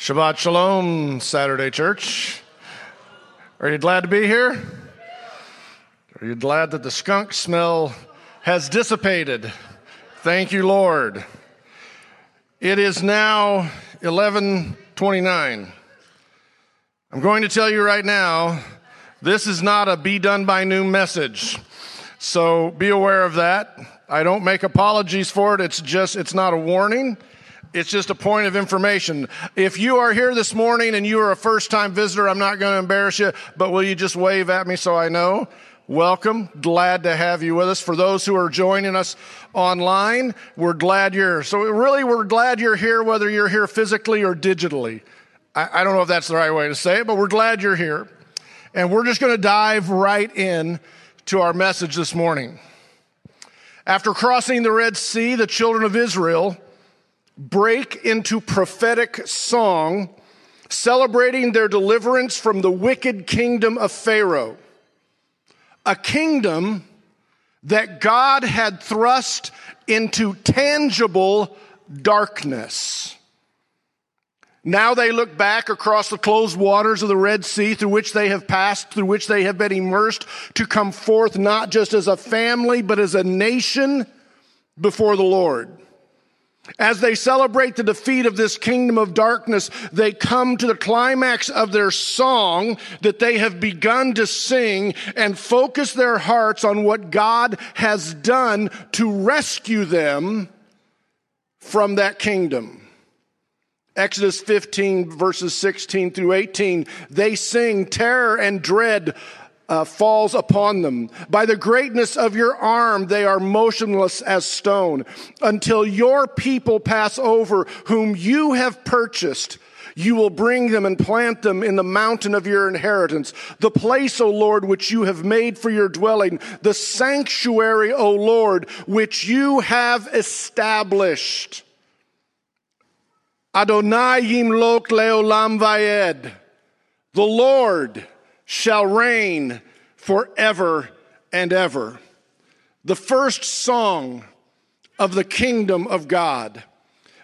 Shabbat Shalom, Saturday Church. Are you glad to be here? Are you glad that the skunk smell has dissipated? Thank you, Lord. It is now 11:29. I'm going to tell you right now, this is not a be done by noon message. So be aware of that. I don't make apologies for it. It's just it's not a warning. It's just a point of information. If you are here this morning and you are a first time visitor, I'm not going to embarrass you, but will you just wave at me so I know? Welcome. Glad to have you with us. For those who are joining us online, we're glad you're, so really we're glad you're here, whether you're here physically or digitally. I, I don't know if that's the right way to say it, but we're glad you're here. And we're just going to dive right in to our message this morning. After crossing the Red Sea, the children of Israel break into prophetic song celebrating their deliverance from the wicked kingdom of Pharaoh. A kingdom that God had thrust into tangible darkness. Now they look back across the closed waters of the Red Sea through which they have passed, through which they have been immersed to come forth not just as a family, but as a nation before the Lord. As they celebrate the defeat of this kingdom of darkness, they come to the climax of their song that they have begun to sing and focus their hearts on what God has done to rescue them from that kingdom. Exodus 15 verses 16 through 18, they sing terror and dread uh, falls upon them. By the greatness of your arm, they are motionless as stone until your people pass over whom you have purchased. You will bring them and plant them in the mountain of your inheritance, the place, O Lord, which you have made for your dwelling, the sanctuary, O Lord, which you have established. Adonai yimlok leolam vayed. The Lord shall reign forever and ever. The first song of the kingdom of God.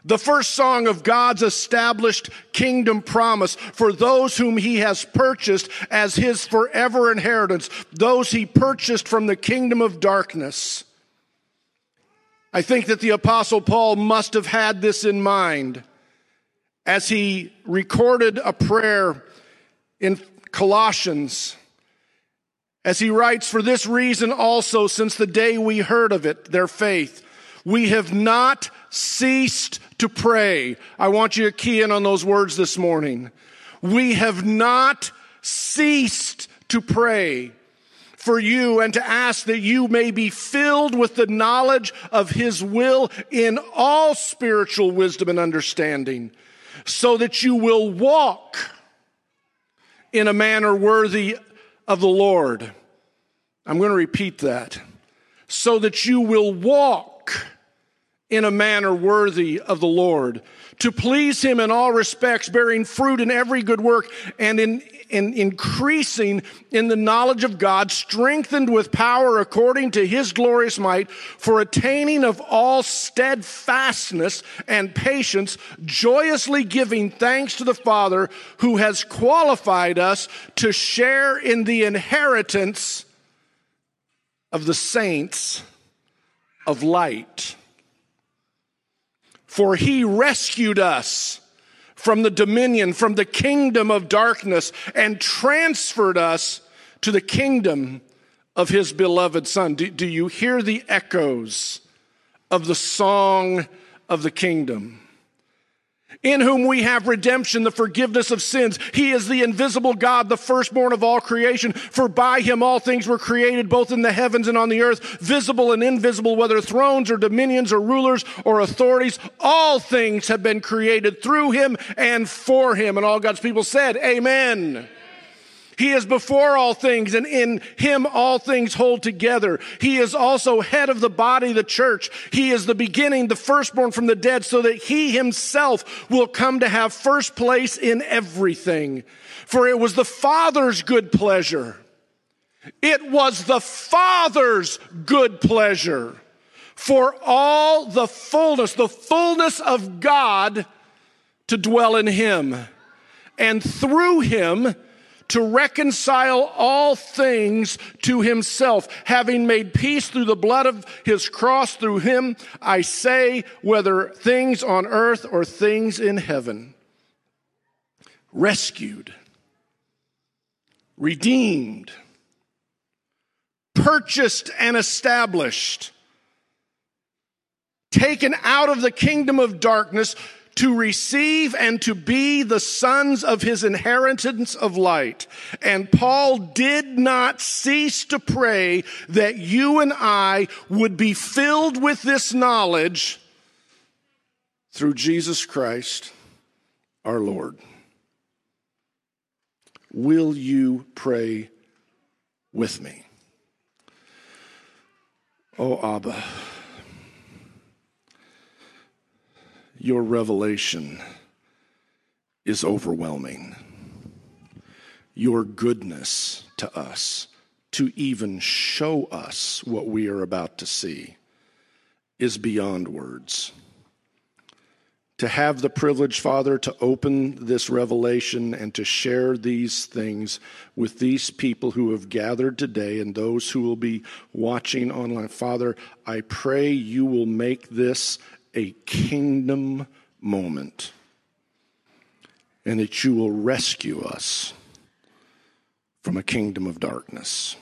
The first song of God's established kingdom promise for those whom he has purchased as his forever inheritance, those he purchased from the kingdom of darkness. I think that the apostle Paul must have had this in mind as he recorded a prayer in Colossians, as he writes, For this reason also, since the day we heard of it, their faith, we have not ceased to pray. I want you to key in on those words this morning. We have not ceased to pray for you and to ask that you may be filled with the knowledge of his will in all spiritual wisdom and understanding so that you will walk in a manner worthy of the Lord. I'm going to repeat that. So that you will walk in a manner worthy of the Lord, to please Him in all respects, bearing fruit in every good work and in and increasing in the knowledge of God, strengthened with power according to his glorious might, for attaining of all steadfastness and patience, joyously giving thanks to the Father who has qualified us to share in the inheritance of the saints of light. For he rescued us from the dominion, from the kingdom of darkness, and transferred us to the kingdom of his beloved Son. Do, do you hear the echoes of the song of the kingdom? In whom we have redemption, the forgiveness of sins. He is the invisible God, the firstborn of all creation. For by him all things were created, both in the heavens and on the earth, visible and invisible, whether thrones or dominions or rulers or authorities. All things have been created through him and for him. And all God's people said, Amen. He is before all things, and in him all things hold together. He is also head of the body, the church. He is the beginning, the firstborn from the dead, so that he himself will come to have first place in everything. For it was the Father's good pleasure. It was the Father's good pleasure for all the fullness, the fullness of God to dwell in him, and through him to reconcile all things to himself, having made peace through the blood of his cross through him, I say, whether things on earth or things in heaven. Rescued, redeemed, purchased and established, taken out of the kingdom of darkness to receive and to be the sons of his inheritance of light. And Paul did not cease to pray that you and I would be filled with this knowledge through Jesus Christ our Lord. Will you pray with me? Oh, Abba. Your revelation is overwhelming. Your goodness to us, to even show us what we are about to see, is beyond words. To have the privilege, Father, to open this revelation and to share these things with these people who have gathered today and those who will be watching online. Father, I pray you will make this a kingdom moment and that you will rescue us from a kingdom of darkness.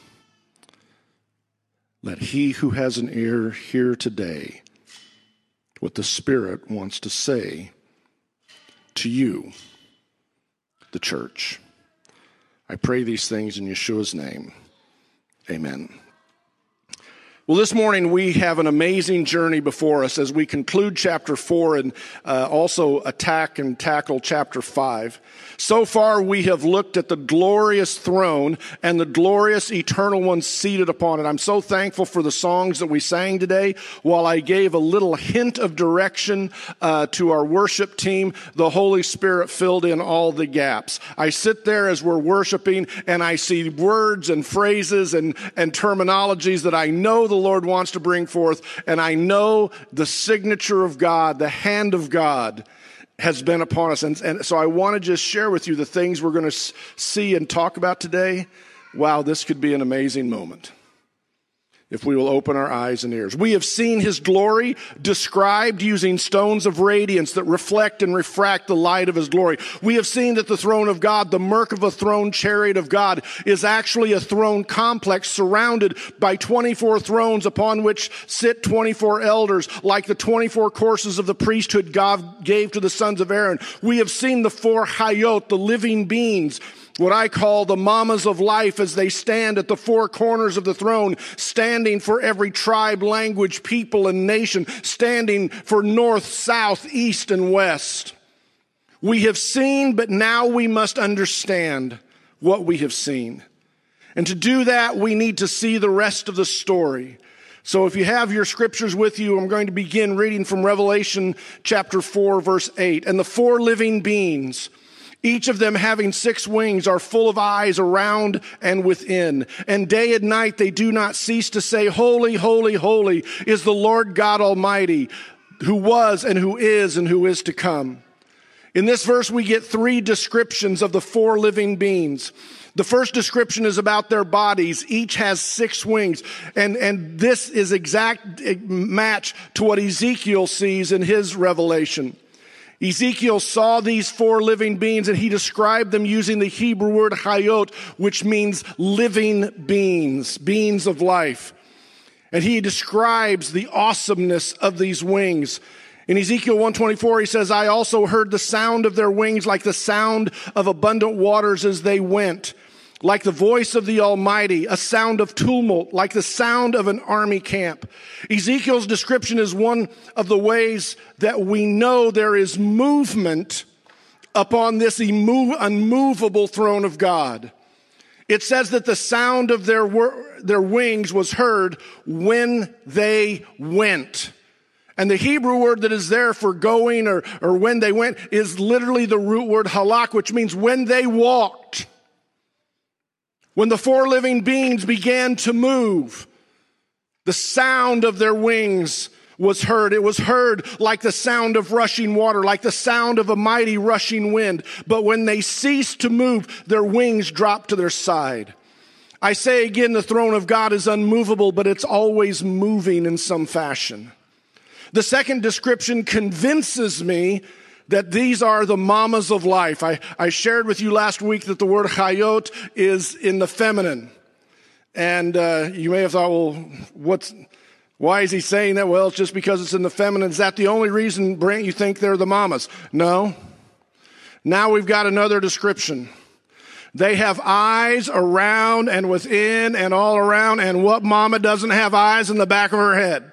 Let he who has an ear hear today what the Spirit wants to say to you, the church. I pray these things in Yeshua's name. Amen. Well, this morning we have an amazing journey before us as we conclude chapter four and uh, also attack and tackle chapter five. So far, we have looked at the glorious throne and the glorious eternal one seated upon it. I'm so thankful for the songs that we sang today. While I gave a little hint of direction uh, to our worship team, the Holy Spirit filled in all the gaps. I sit there as we're worshiping and I see words and phrases and, and terminologies that I know the Lord wants to bring forth, and I know the signature of God, the hand of God has been upon us. And, and so I want to just share with you the things we're going to see and talk about today. Wow, this could be an amazing moment if we will open our eyes and ears. We have seen his glory described using stones of radiance that reflect and refract the light of his glory. We have seen that the throne of God, the Merkava throne chariot of God, is actually a throne complex surrounded by 24 thrones upon which sit 24 elders, like the 24 courses of the priesthood God gave to the sons of Aaron. We have seen the four Hayot, the living beings, what I call the mamas of life as they stand at the four corners of the throne, standing for every tribe, language, people, and nation, standing for north, south, east, and west. We have seen, but now we must understand what we have seen. And to do that, we need to see the rest of the story. So if you have your scriptures with you, I'm going to begin reading from Revelation chapter 4, verse 8. And the four living beings, each of them having six wings are full of eyes around and within. And day and night they do not cease to say, holy, holy, holy is the Lord God Almighty who was and who is and who is to come. In this verse, we get three descriptions of the four living beings. The first description is about their bodies. Each has six wings. And, and this is exact eh, match to what Ezekiel sees in his revelation. Ezekiel saw these four living beings and he described them using the Hebrew word hayot, which means living beings, beings of life. And he describes the awesomeness of these wings. In Ezekiel 124, he says, I also heard the sound of their wings like the sound of abundant waters as they went like the voice of the Almighty, a sound of tumult, like the sound of an army camp. Ezekiel's description is one of the ways that we know there is movement upon this unmovable throne of God. It says that the sound of their, their wings was heard when they went. And the Hebrew word that is there for going or, or when they went is literally the root word halak, which means when they walked. When the four living beings began to move, the sound of their wings was heard. It was heard like the sound of rushing water, like the sound of a mighty rushing wind. But when they ceased to move, their wings dropped to their side. I say again, the throne of God is unmovable, but it's always moving in some fashion. The second description convinces me that these are the mamas of life. I, I shared with you last week that the word chayot is in the feminine. And uh, you may have thought, well, what's, why is he saying that? Well, it's just because it's in the feminine. Is that the only reason, Brent, you think they're the mamas? No. Now we've got another description. They have eyes around and within and all around. And what mama doesn't have eyes in the back of her head?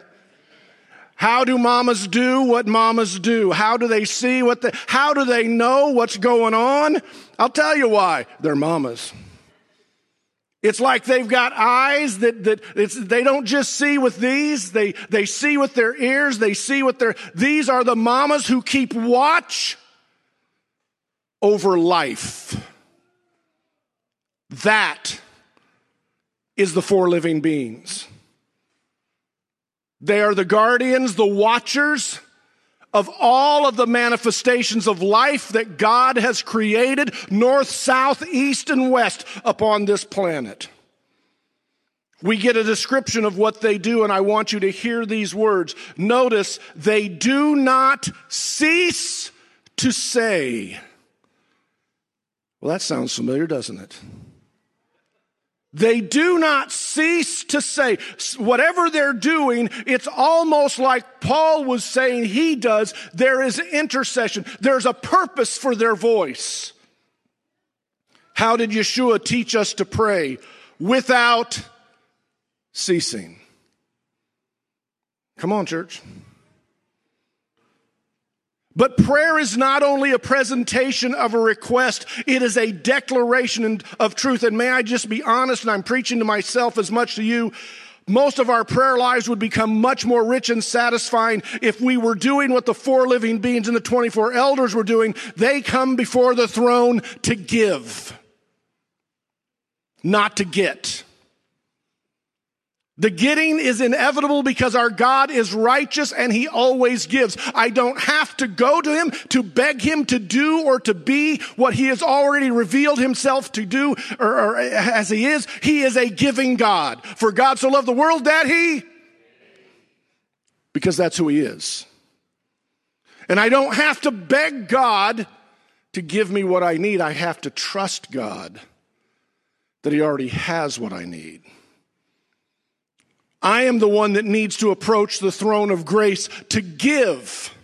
How do mamas do what mamas do? How do they see what the, how do they know what's going on? I'll tell you why. They're mamas. It's like they've got eyes that, that they don't just see with these, they, they see with their ears, they see with their, these are the mamas who keep watch over life. That is the four living beings. They are the guardians, the watchers of all of the manifestations of life that God has created, north, south, east, and west upon this planet. We get a description of what they do, and I want you to hear these words. Notice, they do not cease to say. Well, that sounds familiar, doesn't it? They do not cease to say, whatever they're doing, it's almost like Paul was saying he does. There is intercession. There's a purpose for their voice. How did Yeshua teach us to pray? Without ceasing. Come on, church. But prayer is not only a presentation of a request, it is a declaration of truth. And may I just be honest, and I'm preaching to myself as much to you. Most of our prayer lives would become much more rich and satisfying if we were doing what the four living beings and the 24 elders were doing. They come before the throne to give, not to get. The getting is inevitable because our God is righteous and he always gives. I don't have to go to him to beg him to do or to be what he has already revealed himself to do or, or as he is. He is a giving God. For God so loved the world that he, because that's who he is. And I don't have to beg God to give me what I need. I have to trust God that he already has what I need. I am the one that needs to approach the throne of grace to give,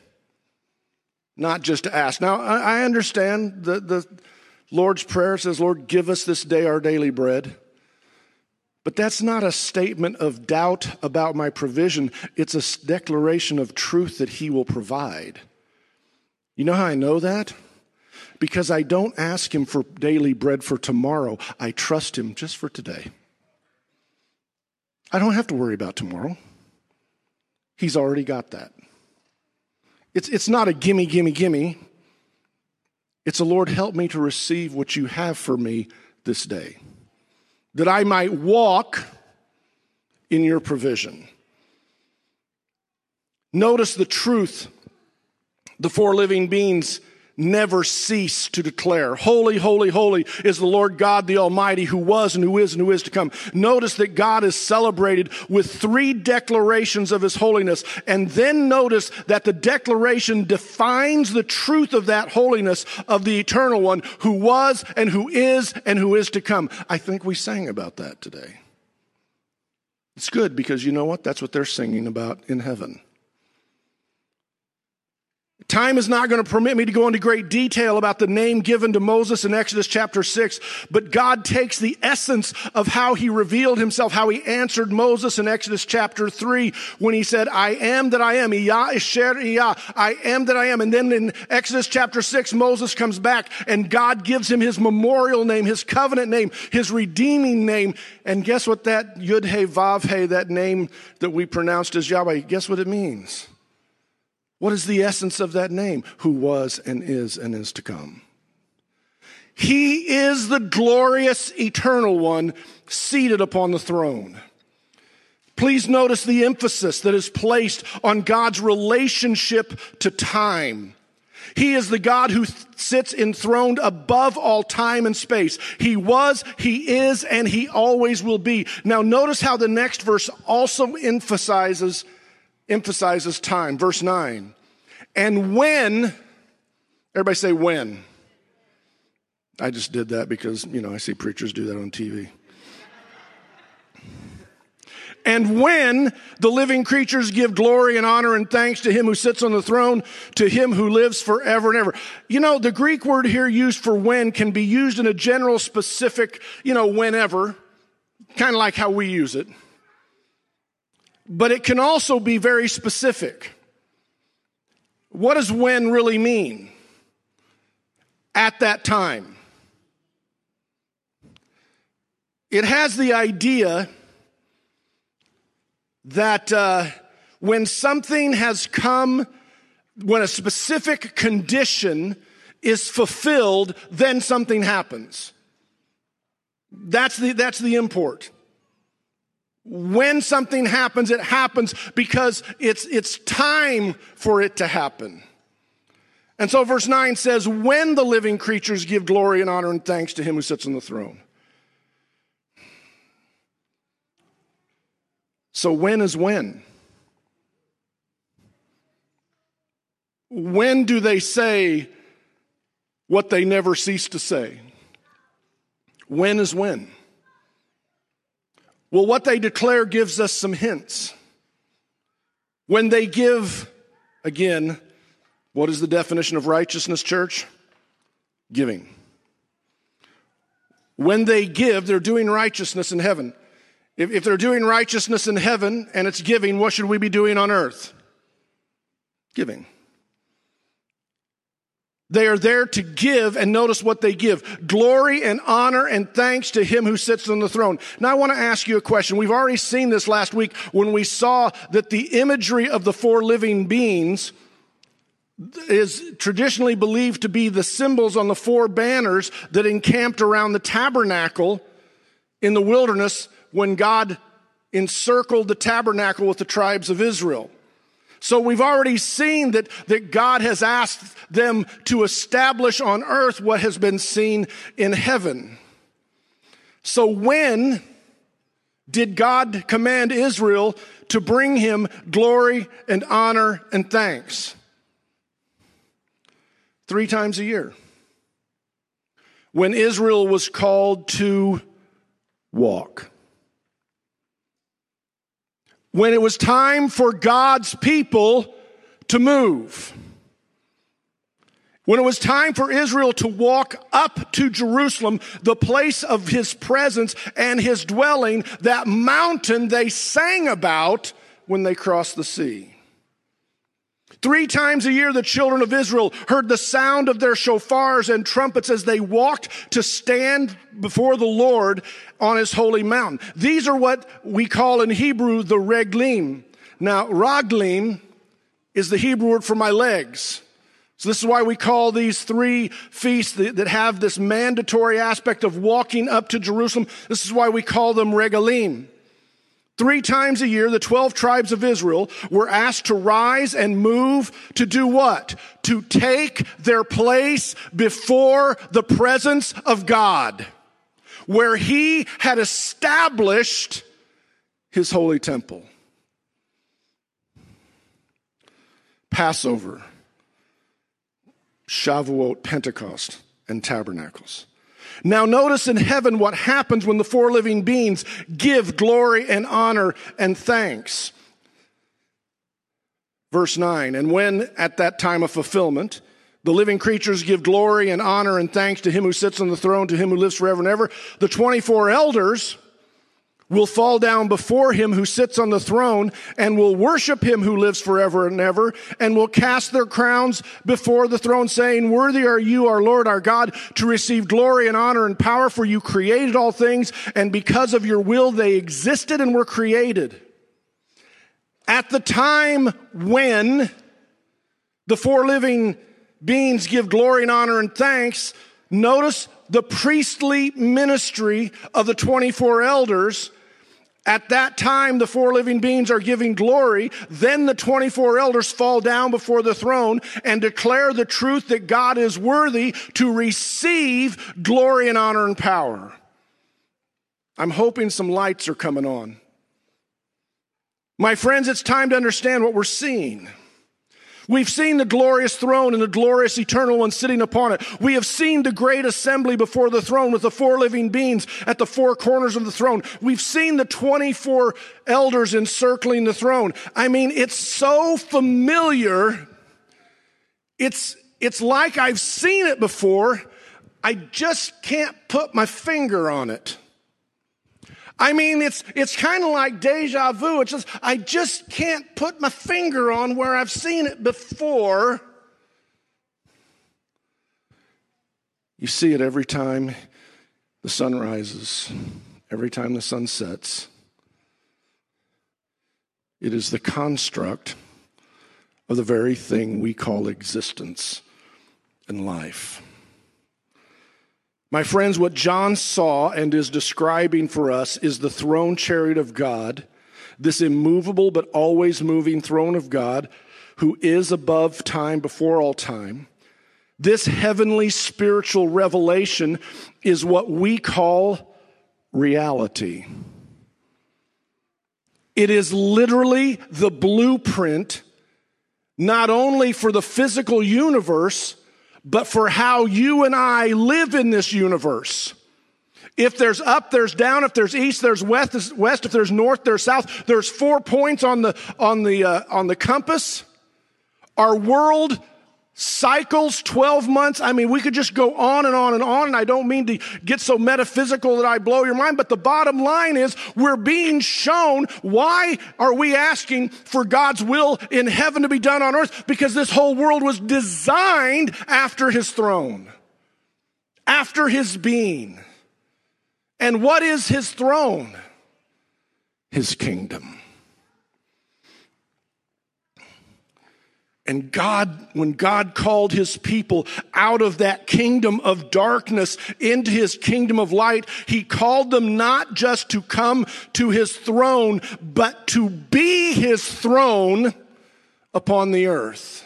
not just to ask. Now, I understand the, the Lord's Prayer says, Lord, give us this day our daily bread. But that's not a statement of doubt about my provision. It's a declaration of truth that He will provide. You know how I know that? Because I don't ask Him for daily bread for tomorrow. I trust Him just for today. I don't have to worry about tomorrow. He's already got that. It's, it's not a gimme, gimme, gimme. It's a Lord, help me to receive what you have for me this day, that I might walk in your provision. Notice the truth the four living beings never cease to declare, Holy, holy, holy is the Lord God the Almighty who was and who is and who is to come. Notice that God is celebrated with three declarations of his holiness. And then notice that the declaration defines the truth of that holiness of the eternal one who was and who is and who is to come. I think we sang about that today. It's good because you know what? That's what they're singing about in heaven. Time is not going to permit me to go into great detail about the name given to Moses in Exodus chapter 6, but God takes the essence of how he revealed himself, how he answered Moses in Exodus chapter 3 when he said, I am that I am, I am that I am. And then in Exodus chapter 6, Moses comes back and God gives him his memorial name, his covenant name, his redeeming name. And guess what that Yud He Vav He, that name that we pronounced as Yahweh, guess what it means? What is the essence of that name? Who was and is and is to come. He is the glorious eternal one seated upon the throne. Please notice the emphasis that is placed on God's relationship to time. He is the God who sits enthroned above all time and space. He was, He is, and He always will be. Now notice how the next verse also emphasizes, emphasizes time. Verse nine. And when, everybody say when. I just did that because, you know, I see preachers do that on TV. And when the living creatures give glory and honor and thanks to him who sits on the throne, to him who lives forever and ever. You know, the Greek word here used for when can be used in a general specific, you know, whenever, kind of like how we use it. But it can also be very specific. What does when really mean? At that time. It has the idea that uh, when something has come, when a specific condition is fulfilled, then something happens. That's the, that's the import. When something happens, it happens because it's, it's time for it to happen. And so verse 9 says, When the living creatures give glory and honor and thanks to him who sits on the throne. So, when is when? When do they say what they never cease to say? When is when? Well, what they declare gives us some hints. When they give, again, what is the definition of righteousness, church? Giving. When they give, they're doing righteousness in heaven. If, if they're doing righteousness in heaven and it's giving, what should we be doing on earth? Giving. They are there to give, and notice what they give glory and honor and thanks to Him who sits on the throne. Now, I want to ask you a question. We've already seen this last week when we saw that the imagery of the four living beings is traditionally believed to be the symbols on the four banners that encamped around the tabernacle in the wilderness when God encircled the tabernacle with the tribes of Israel. So we've already seen that, that God has asked them to establish on earth what has been seen in heaven. So when did God command Israel to bring him glory and honor and thanks? Three times a year. When Israel was called to walk when it was time for God's people to move. When it was time for Israel to walk up to Jerusalem, the place of his presence and his dwelling, that mountain they sang about when they crossed the sea. Three times a year, the children of Israel heard the sound of their shofars and trumpets as they walked to stand before the Lord on his holy mountain. These are what we call in Hebrew the reglim. Now, raglim is the Hebrew word for my legs. So this is why we call these three feasts that have this mandatory aspect of walking up to Jerusalem. This is why we call them regalim. Three times a year, the 12 tribes of Israel were asked to rise and move to do what? To take their place before the presence of God, where He had established His holy temple. Passover, Shavuot, Pentecost, and Tabernacles. Now, notice in heaven what happens when the four living beings give glory and honor and thanks. Verse 9, and when at that time of fulfillment, the living creatures give glory and honor and thanks to him who sits on the throne, to him who lives forever and ever. The 24 elders will fall down before him who sits on the throne and will worship him who lives forever and ever and will cast their crowns before the throne saying, worthy are you, our Lord, our God, to receive glory and honor and power for you created all things and because of your will they existed and were created. At the time when the four living beings give glory and honor and thanks, notice the priestly ministry of the 24 elders At that time, the four living beings are giving glory. Then the 24 elders fall down before the throne and declare the truth that God is worthy to receive glory and honor and power. I'm hoping some lights are coming on. My friends, it's time to understand what we're seeing. We've seen the glorious throne and the glorious eternal one sitting upon it. We have seen the great assembly before the throne with the four living beings at the four corners of the throne. We've seen the 24 elders encircling the throne. I mean, it's so familiar. It's, it's like I've seen it before. I just can't put my finger on it. I mean, it's, it's kind of like deja vu. It's just, I just can't put my finger on where I've seen it before. You see it every time the sun rises, every time the sun sets. It is the construct of the very thing we call existence and life. My friends, what John saw and is describing for us is the throne chariot of God, this immovable but always moving throne of God who is above time, before all time. This heavenly spiritual revelation is what we call reality. It is literally the blueprint, not only for the physical universe, but for how you and I live in this universe. If there's up, there's down. If there's east, there's west. West. If there's north, there's south. There's four points on the on the uh, on the compass. Our world cycles 12 months. I mean we could just go on and on and on and i don't mean to get so metaphysical that i blow your mind but the bottom line is we're being shown why are we asking for god's will in heaven to be done on earth? Because this whole world was designed after his throne after his being. And what is his throne? His kingdom And God, when God called his people out of that kingdom of darkness into his kingdom of light, he called them not just to come to his throne, but to be his throne upon the earth.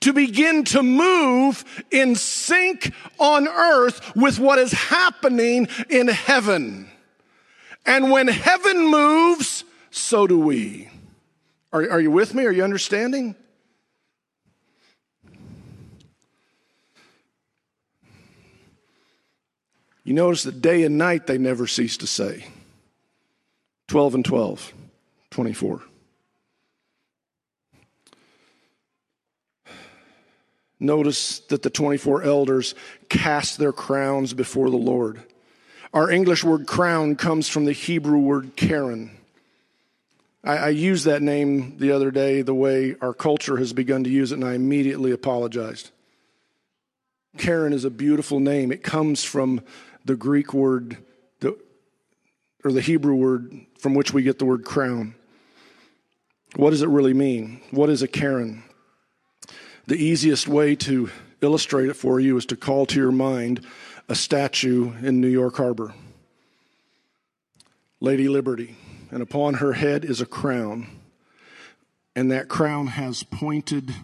To begin to move in sync on earth with what is happening in heaven. And when heaven moves, so do we. Are, are you with me? Are you understanding? You notice that day and night they never cease to say 12 and 12, 24. Notice that the 24 elders cast their crowns before the Lord. Our English word crown comes from the Hebrew word karen. I, I used that name the other day the way our culture has begun to use it, and I immediately apologized. Karen is a beautiful name. It comes from the Greek word, the, or the Hebrew word from which we get the word crown. What does it really mean? What is a Karen? The easiest way to illustrate it for you is to call to your mind a statue in New York Harbor Lady Liberty and upon her head is a crown. And that crown has pointed.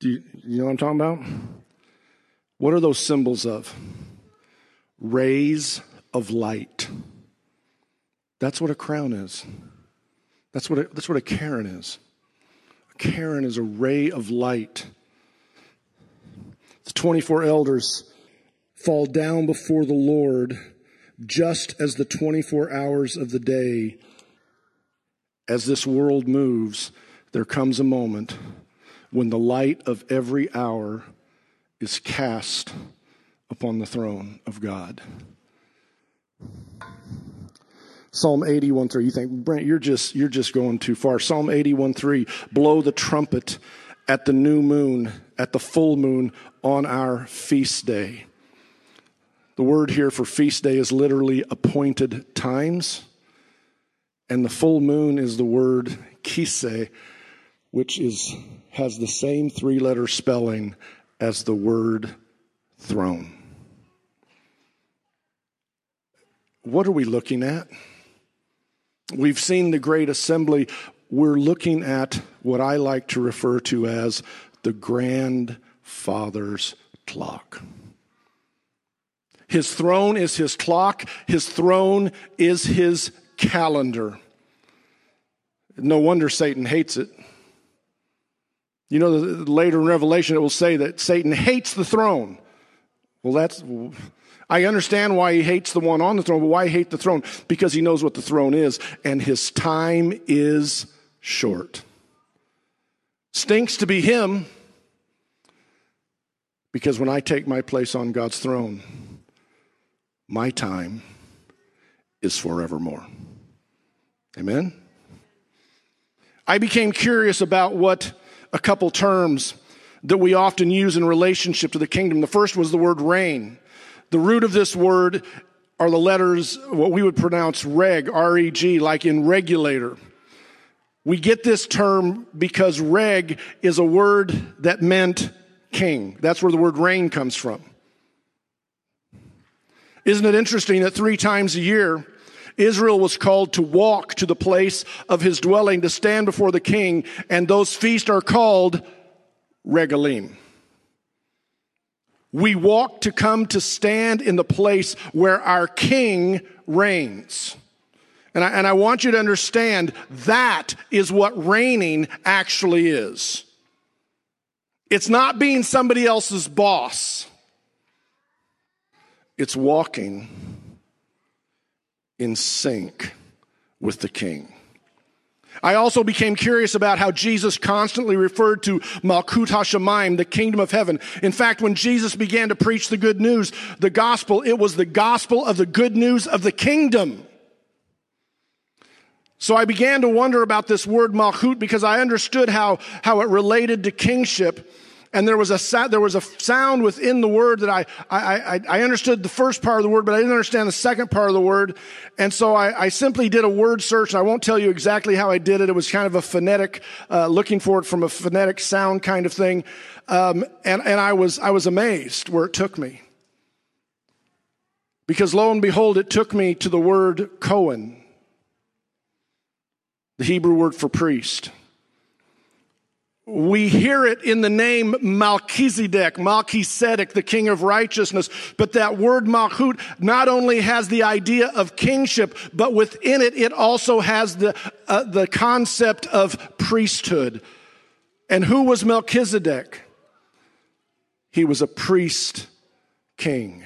Do you, you know what I'm talking about? What are those symbols of? Rays of light. That's what a crown is. That's what a, that's what a Karen is. A Karen is a ray of light. The 24 elders fall down before the Lord just as the 24 hours of the day as this world moves, there comes a moment when the light of every hour is cast upon the throne of God. Psalm 81 3. You think, Brent, you're just, you're just going too far. Psalm 81 3. Blow the trumpet at the new moon, at the full moon on our feast day. The word here for feast day is literally appointed times. And the full moon is the word kise, which is, has the same three letter spelling as the word throne. What are we looking at? We've seen the great assembly. We're looking at what I like to refer to as the grandfather's clock. His throne is his clock, his throne is his calendar. No wonder Satan hates it. You know, later in Revelation, it will say that Satan hates the throne. Well, that's, I understand why he hates the one on the throne, but why hate the throne? Because he knows what the throne is, and his time is short. Stinks to be him, because when I take my place on God's throne, my time is forevermore. Amen? I became curious about what a couple terms that we often use in relationship to the kingdom. The first was the word reign. The root of this word are the letters, what we would pronounce reg, R E G, like in regulator. We get this term because reg is a word that meant king. That's where the word reign comes from. Isn't it interesting that three times a year, Israel was called to walk to the place of his dwelling to stand before the king, and those feasts are called regalim. We walk to come to stand in the place where our king reigns. And I, and I want you to understand that is what reigning actually is. It's not being somebody else's boss. It's walking in sync with the king. I also became curious about how Jesus constantly referred to Malkut Hashemayim, the kingdom of heaven. In fact, when Jesus began to preach the good news, the gospel, it was the gospel of the good news of the kingdom. So I began to wonder about this word Malkut because I understood how, how it related to kingship and there was a there was a sound within the word that I, I I understood the first part of the word, but I didn't understand the second part of the word, and so I, I simply did a word search. And I won't tell you exactly how I did it. It was kind of a phonetic, uh, looking for it from a phonetic sound kind of thing, um, and and I was I was amazed where it took me, because lo and behold, it took me to the word Cohen, the Hebrew word for priest. We hear it in the name Melchizedek, Melchizedek, the king of righteousness. But that word Malchut not only has the idea of kingship, but within it, it also has the, uh, the concept of priesthood. And who was Melchizedek? He was a priest king.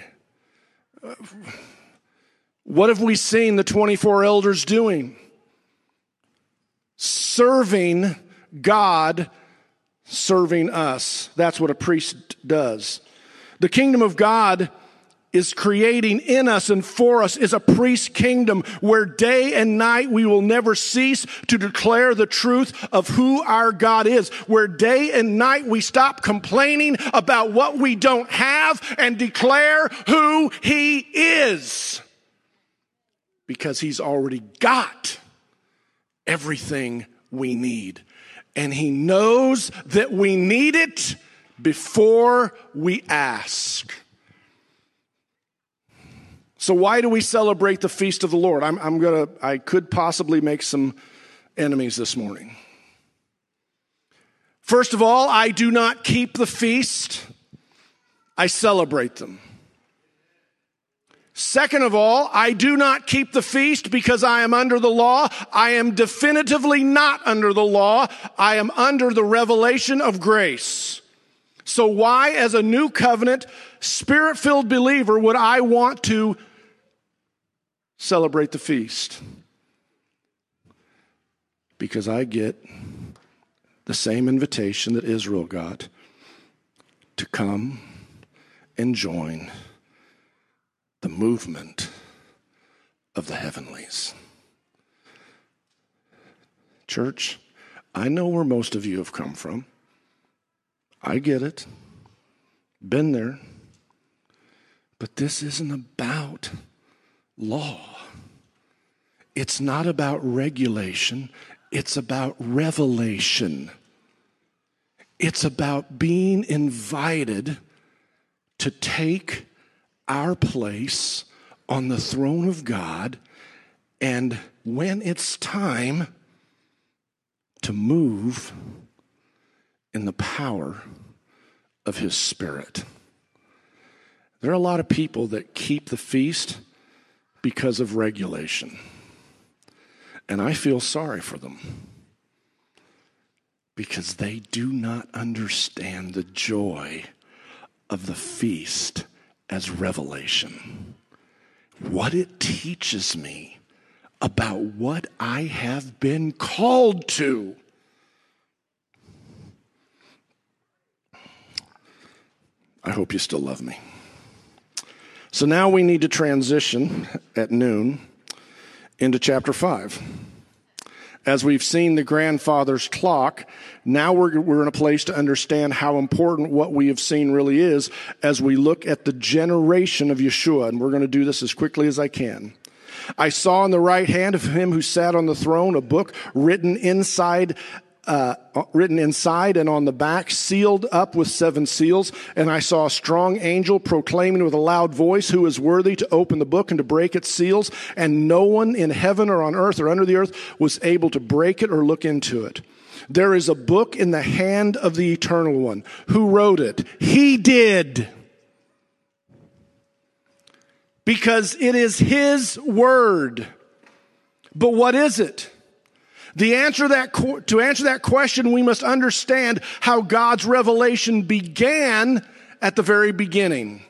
What have we seen the 24 elders doing? Serving God serving us. That's what a priest does. The kingdom of God is creating in us and for us is a priest kingdom where day and night we will never cease to declare the truth of who our God is. Where day and night we stop complaining about what we don't have and declare who He is. Because He's already got everything we need and He knows that we need it before we ask. So, why do we celebrate the feast of the Lord? I'm, I'm gonna, I could possibly make some enemies this morning. First of all, I do not keep the feast, I celebrate them. Second of all, I do not keep the feast because I am under the law. I am definitively not under the law. I am under the revelation of grace. So why, as a new covenant, spirit filled believer, would I want to celebrate the feast? Because I get the same invitation that Israel got to come and join the movement of the heavenlies. Church, I know where most of you have come from. I get it. Been there. But this isn't about law. It's not about regulation, it's about revelation. It's about being invited to take our place on the throne of God And when it's time to move in the power of his spirit. There are a lot of people that keep the feast because of regulation. And I feel sorry for them because they do not understand the joy of the feast as revelation. What it teaches me about what I have been called to. I hope you still love me. So now we need to transition at noon into chapter 5. As we've seen the grandfather's clock, now we're, we're in a place to understand how important what we have seen really is as we look at the generation of Yeshua. And we're going to do this as quickly as I can. I saw in the right hand of him who sat on the throne a book written inside uh, written inside and on the back, sealed up with seven seals. And I saw a strong angel proclaiming with a loud voice, Who is worthy to open the book and to break its seals? And no one in heaven or on earth or under the earth was able to break it or look into it. There is a book in the hand of the eternal one. Who wrote it? He did. Because it is his word. But what is it? The answer that, to answer that question, we must understand how God's revelation began at the very beginning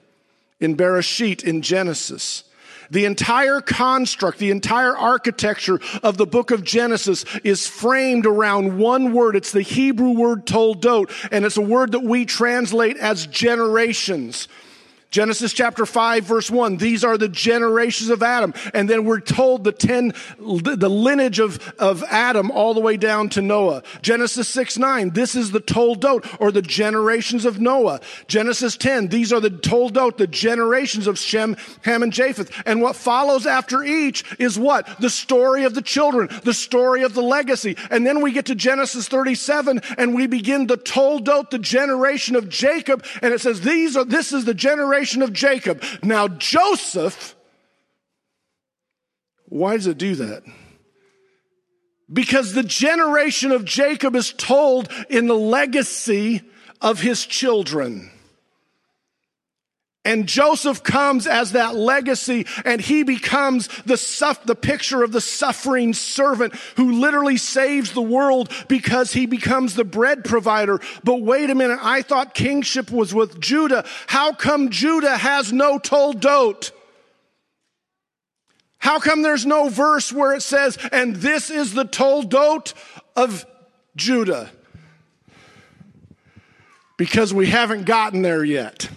in Bereshit, in Genesis. The entire construct, the entire architecture of the book of Genesis is framed around one word. It's the Hebrew word toldot, and it's a word that we translate as generations. Genesis chapter 5 verse 1, these are the generations of Adam. And then we're told the 10, the lineage of, of Adam all the way down to Noah. Genesis 6 9, this is the toldot or the generations of Noah. Genesis 10, these are the toldot, the generations of Shem, Ham, and Japheth. And what follows after each is what? The story of the children, the story of the legacy. And then we get to Genesis 37 and we begin the toldot, the generation of Jacob. And it says, these are, this is the generation generation of Jacob. Now, Joseph, why does it do that? Because the generation of Jacob is told in the legacy of his children. And Joseph comes as that legacy and he becomes the, suff- the picture of the suffering servant who literally saves the world because he becomes the bread provider. But wait a minute, I thought kingship was with Judah. How come Judah has no toldot? How come there's no verse where it says, and this is the toldot of Judah? Because we haven't gotten there yet.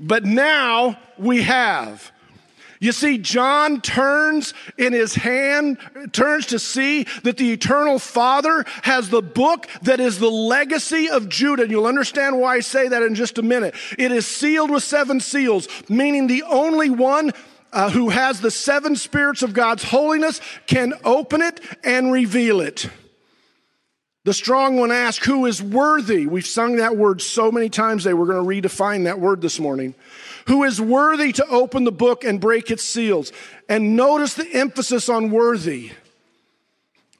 But now we have. You see, John turns in his hand, turns to see that the eternal Father has the book that is the legacy of Judah. And you'll understand why I say that in just a minute. It is sealed with seven seals, meaning the only one uh, who has the seven spirits of God's holiness can open it and reveal it. The strong one asks, Who is worthy? We've sung that word so many times today. We're going to redefine that word this morning. Who is worthy to open the book and break its seals? And notice the emphasis on worthy.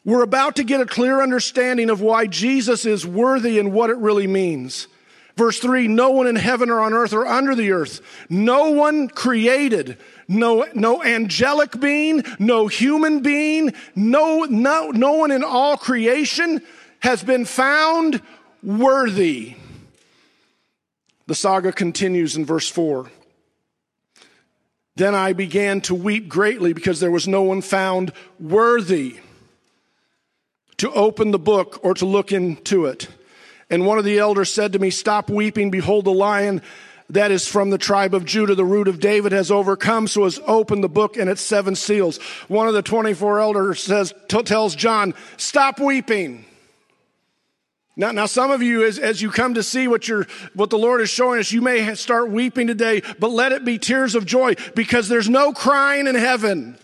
We're about to get a clear understanding of why Jesus is worthy and what it really means. Verse 3 No one in heaven or on earth or under the earth, no one created, no, no angelic being, no human being, no, no, no one in all creation has been found worthy. The saga continues in verse 4. Then I began to weep greatly because there was no one found worthy to open the book or to look into it. And one of the elders said to me, Stop weeping. Behold, the lion that is from the tribe of Judah, the root of David, has overcome, so has opened the book and its seven seals. One of the 24 elders says, tells John, Stop weeping. Now, now some of you, as, as you come to see what, you're, what the Lord is showing us, you may start weeping today, but let it be tears of joy because there's no crying in heaven.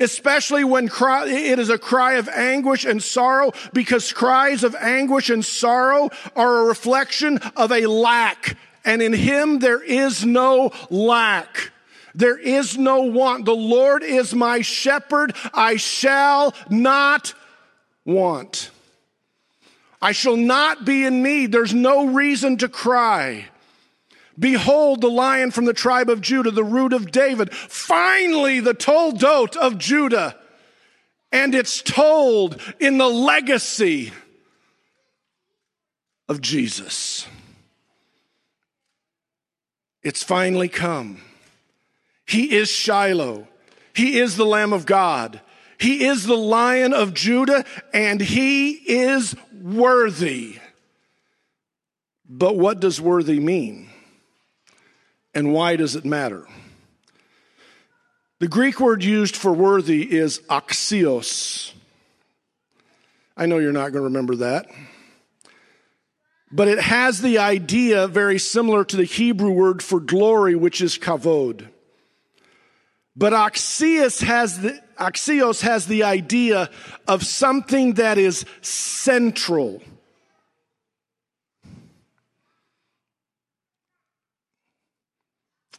Especially when cry, it is a cry of anguish and sorrow because cries of anguish and sorrow are a reflection of a lack. And in Him there is no lack. There is no want. The Lord is my shepherd. I shall not want. I shall not be in need. There's no reason to cry. Behold, the lion from the tribe of Judah, the root of David. Finally, the toldot of Judah. And it's told in the legacy of Jesus. It's finally come. He is Shiloh. He is the Lamb of God. He is the Lion of Judah, and he is worthy. But what does worthy mean? And why does it matter? The Greek word used for worthy is axios. I know you're not going to remember that. But it has the idea very similar to the Hebrew word for glory, which is kavod. But axios has the, axios has the idea of something that is central.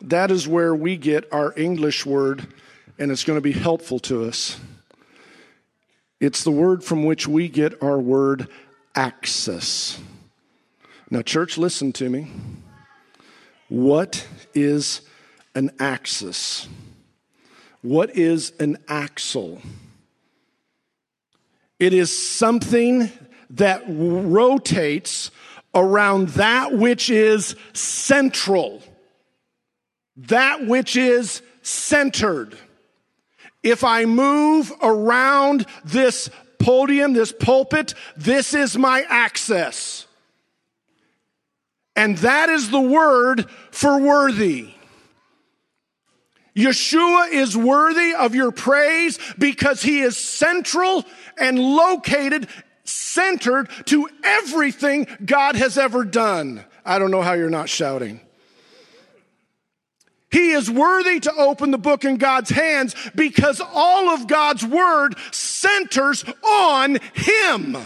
That is where we get our English word, and it's going to be helpful to us. It's the word from which we get our word axis. Now, church, listen to me. What is an axis? What is an axle? It is something that rotates around that which is central, that which is centered. If I move around this podium, this pulpit, this is my axis. And that is the word for worthy. Yeshua is worthy of your praise because he is central and located, centered to everything God has ever done. I don't know how you're not shouting. He is worthy to open the book in God's hands because all of God's word centers on him.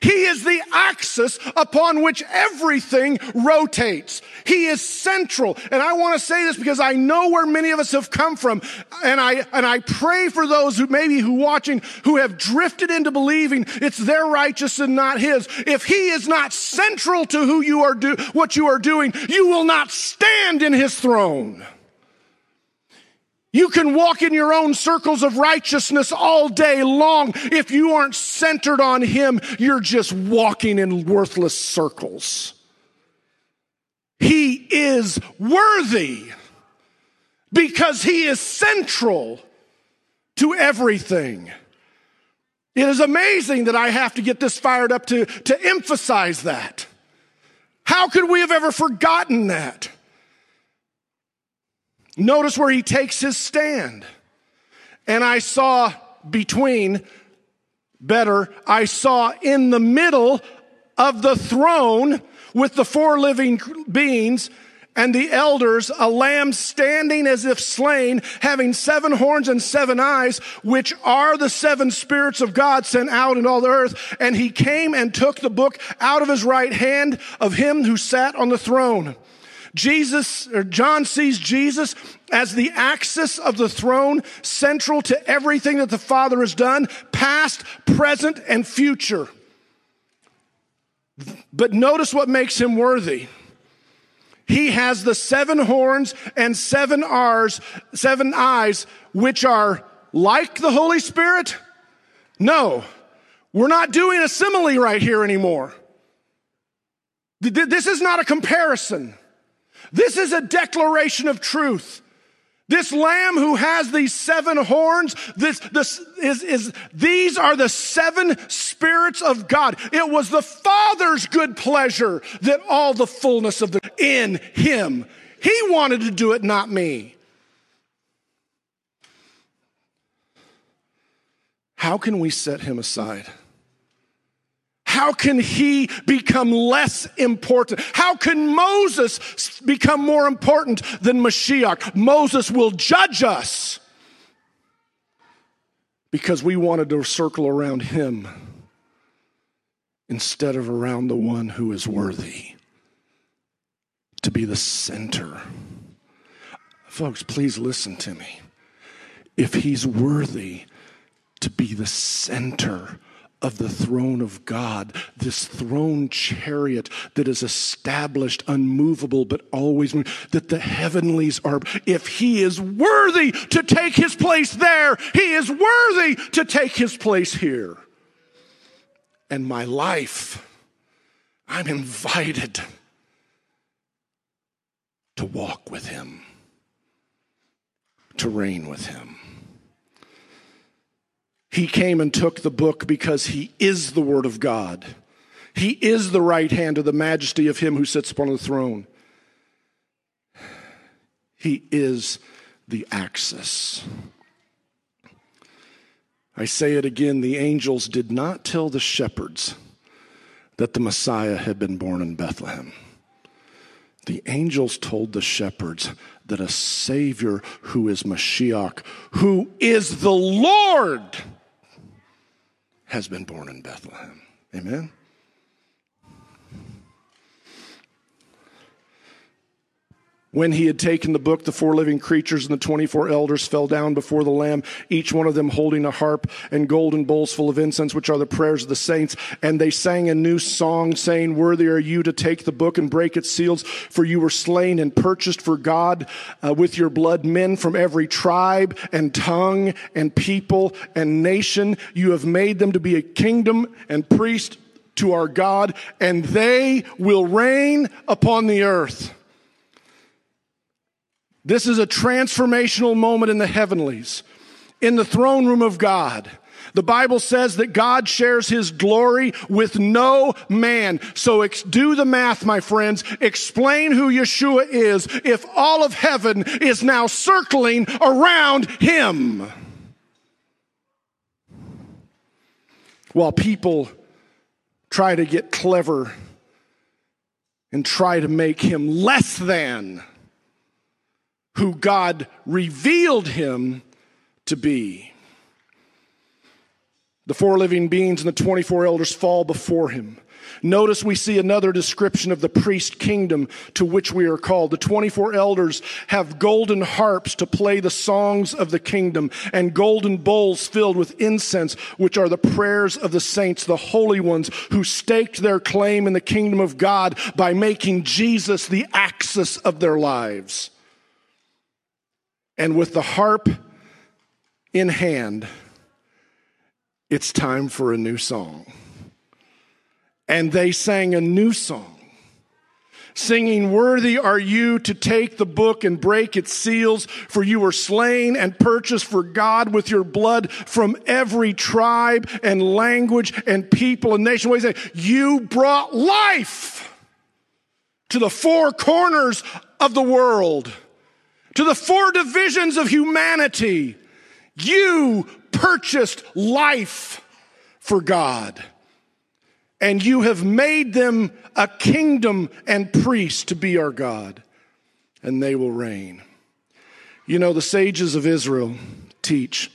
He is the axis upon which everything rotates. He is central. And I want to say this because I know where many of us have come from. And I, and I pray for those who maybe who watching who have drifted into believing it's their righteousness and not his. If he is not central to who you are do, what you are doing, you will not stand in his throne. You can walk in your own circles of righteousness all day long. If you aren't centered on Him, you're just walking in worthless circles. He is worthy because He is central to everything. It is amazing that I have to get this fired up to, to emphasize that. How could we have ever forgotten that? Notice where he takes his stand. And I saw between, better, I saw in the middle of the throne with the four living beings and the elders, a lamb standing as if slain, having seven horns and seven eyes, which are the seven spirits of God sent out in all the earth. And he came and took the book out of his right hand of him who sat on the throne. Jesus, or John sees Jesus as the axis of the throne, central to everything that the Father has done, past, present, and future. But notice what makes him worthy. He has the seven horns and seven R's, seven eyes, which are like the Holy Spirit? No, we're not doing a simile right here anymore. This is not a comparison. This is a declaration of truth. This lamb who has these seven horns, this, this is, is, these are the seven spirits of God. It was the Father's good pleasure that all the fullness of the, in Him. He wanted to do it, not me. How can we set Him aside? How can he become less important? How can Moses become more important than Mashiach? Moses will judge us because we wanted to circle around him instead of around the one who is worthy to be the center Folks, please listen to me. If he's worthy to be the center of the throne of God, this throne chariot that is established, unmovable, but always moving, that the heavenlies are. If he is worthy to take his place there, he is worthy to take his place here. And my life, I'm invited to walk with him, to reign with him. He came and took the book because he is the Word of God. He is the right hand of the majesty of him who sits upon the throne. He is the axis. I say it again the angels did not tell the shepherds that the Messiah had been born in Bethlehem. The angels told the shepherds that a Savior who is Mashiach, who is the Lord, has been born in Bethlehem. Amen? When he had taken the book, the four living creatures and the 24 elders fell down before the Lamb, each one of them holding a harp and golden bowls full of incense, which are the prayers of the saints. And they sang a new song, saying, Worthy are you to take the book and break its seals, for you were slain and purchased for God uh, with your blood men from every tribe and tongue and people and nation. You have made them to be a kingdom and priest to our God, and they will reign upon the earth. This is a transformational moment in the heavenlies, in the throne room of God. The Bible says that God shares his glory with no man. So ex- do the math, my friends. Explain who Yeshua is if all of heaven is now circling around him. While people try to get clever and try to make him less than who God revealed him to be. The four living beings and the 24 elders fall before him. Notice we see another description of the priest kingdom to which we are called. The 24 elders have golden harps to play the songs of the kingdom and golden bowls filled with incense, which are the prayers of the saints, the holy ones who staked their claim in the kingdom of God by making Jesus the axis of their lives. And with the harp in hand, it's time for a new song. And they sang a new song, singing, Worthy are you to take the book and break its seals, for you were slain and purchased for God with your blood from every tribe and language and people and nation. What do you say? You brought life to the four corners of the world to the four divisions of humanity. You purchased life for God. And you have made them a kingdom and priests to be our God. And they will reign. You know, the sages of Israel teach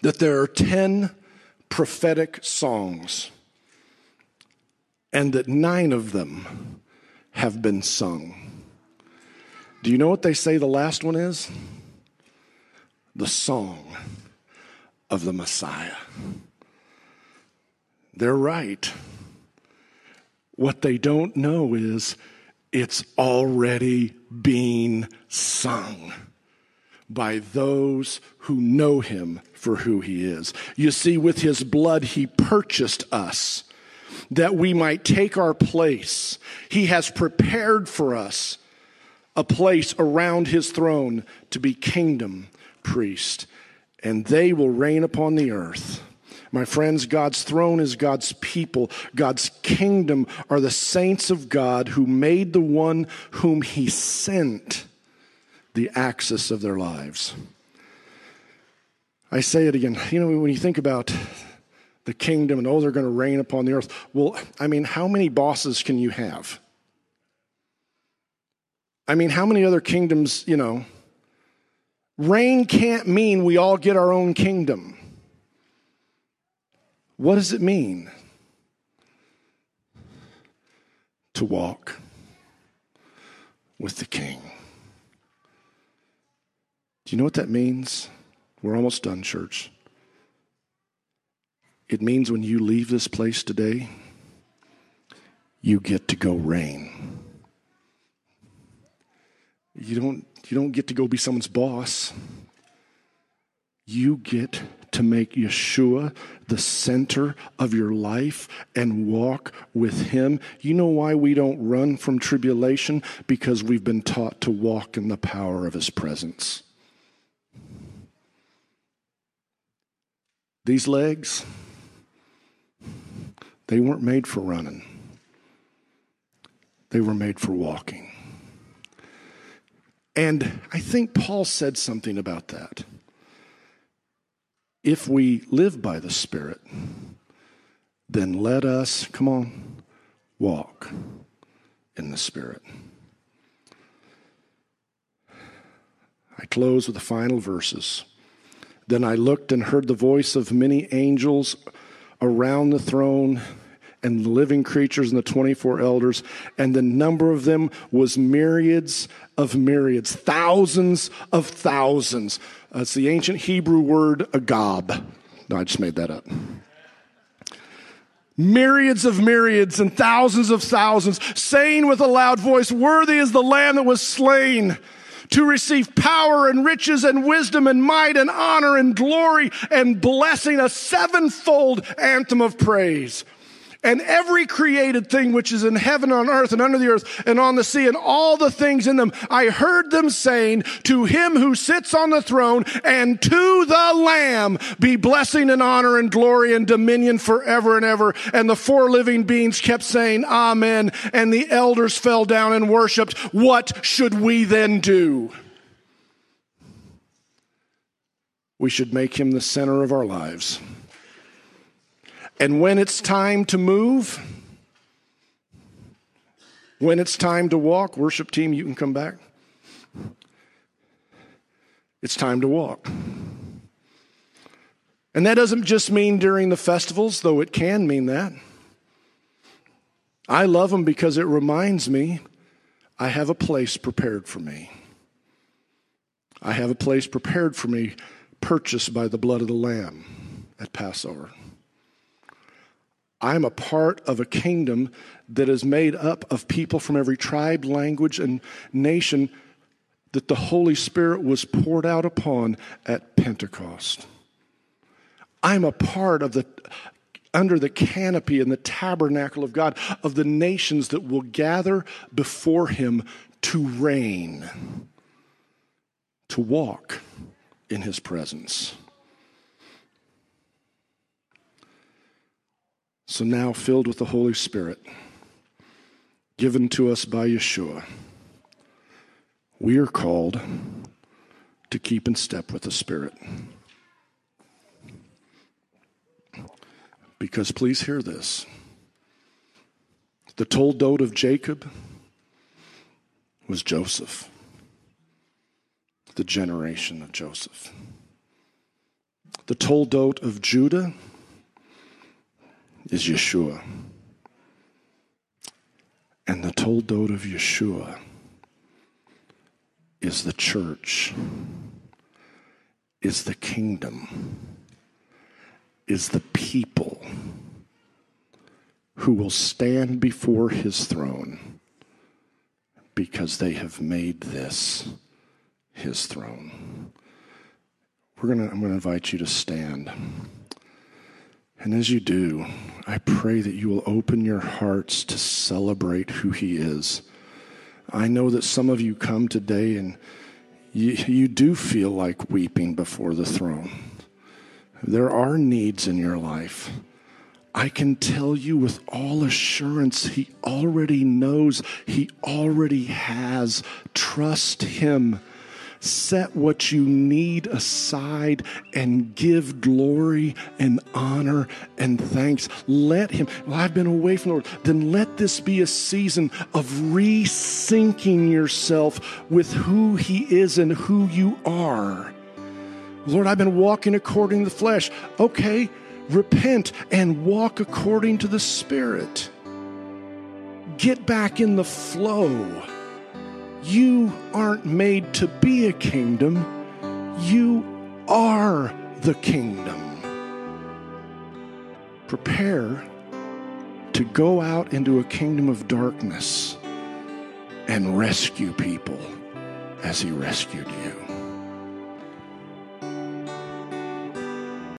that there are 10 prophetic songs, and that nine of them have been sung. Do you know what they say the last one is? The song of the Messiah. They're right. What they don't know is it's already being sung by those who know him for who he is. You see, with his blood, he purchased us that we might take our place. He has prepared for us a place around his throne to be kingdom priest, and they will reign upon the earth. My friends, God's throne is God's people. God's kingdom are the saints of God who made the one whom he sent the axis of their lives. I say it again. You know, when you think about the kingdom and oh, they're going to reign upon the earth. Well, I mean, how many bosses can you have? I mean, how many other kingdoms, you know? Reign can't mean we all get our own kingdom. What does it mean? To walk with the King. Do you know what that means? We're almost done, church. It means when you leave this place today, you get to go reign. You don't, you don't get to go be someone's boss. You get to make Yeshua the center of your life and walk with Him. You know why we don't run from tribulation? Because we've been taught to walk in the power of His presence. These legs, they weren't made for running, they were made for walking. And I think Paul said something about that. If we live by the Spirit, then let us, come on, walk in the Spirit. I close with the final verses. Then I looked and heard the voice of many angels around the throne and the living creatures and the 24 elders, and the number of them was myriads of myriads, thousands of thousands. Uh, it's the ancient Hebrew word agab. No, I just made that up. Myriads of myriads and thousands of thousands, saying with a loud voice, Worthy is the Lamb that was slain to receive power and riches and wisdom and might and honor and glory and blessing, a sevenfold anthem of praise. And every created thing which is in heaven, on earth, and under the earth, and on the sea, and all the things in them, I heard them saying, To him who sits on the throne and to the Lamb be blessing and honor and glory and dominion forever and ever. And the four living beings kept saying, Amen. And the elders fell down and worshiped. What should we then do? We should make him the center of our lives. And when it's time to move, when it's time to walk, worship team, you can come back. It's time to walk. And that doesn't just mean during the festivals, though it can mean that. I love them because it reminds me I have a place prepared for me. I have a place prepared for me, purchased by the blood of the Lamb at Passover. I'm a part of a kingdom that is made up of people from every tribe, language, and nation that the Holy Spirit was poured out upon at Pentecost. I'm a part of the under the canopy and the tabernacle of God of the nations that will gather before him to reign, to walk in his presence. So now, filled with the Holy Spirit, given to us by Yeshua, we are called to keep in step with the Spirit. Because please hear this the toldot of Jacob was Joseph, the generation of Joseph. The toldot of Judah is Yeshua. And the toldot of Yeshua is the church, is the kingdom, is the people who will stand before his throne because they have made this his throne. We're gonna, I'm going to invite you to stand. And as you do, I pray that you will open your hearts to celebrate who He is. I know that some of you come today and you, you do feel like weeping before the throne. There are needs in your life. I can tell you with all assurance, He already knows, He already has. Trust Him. Set what you need aside and give glory and honor and thanks. Let Him, well, I've been away from the Lord. Then let this be a season of resyncing yourself with who He is and who you are. Lord, I've been walking according to the flesh. Okay, repent and walk according to the Spirit. Get back in the flow You aren't made to be a kingdom, you are the kingdom. Prepare to go out into a kingdom of darkness and rescue people as he rescued you.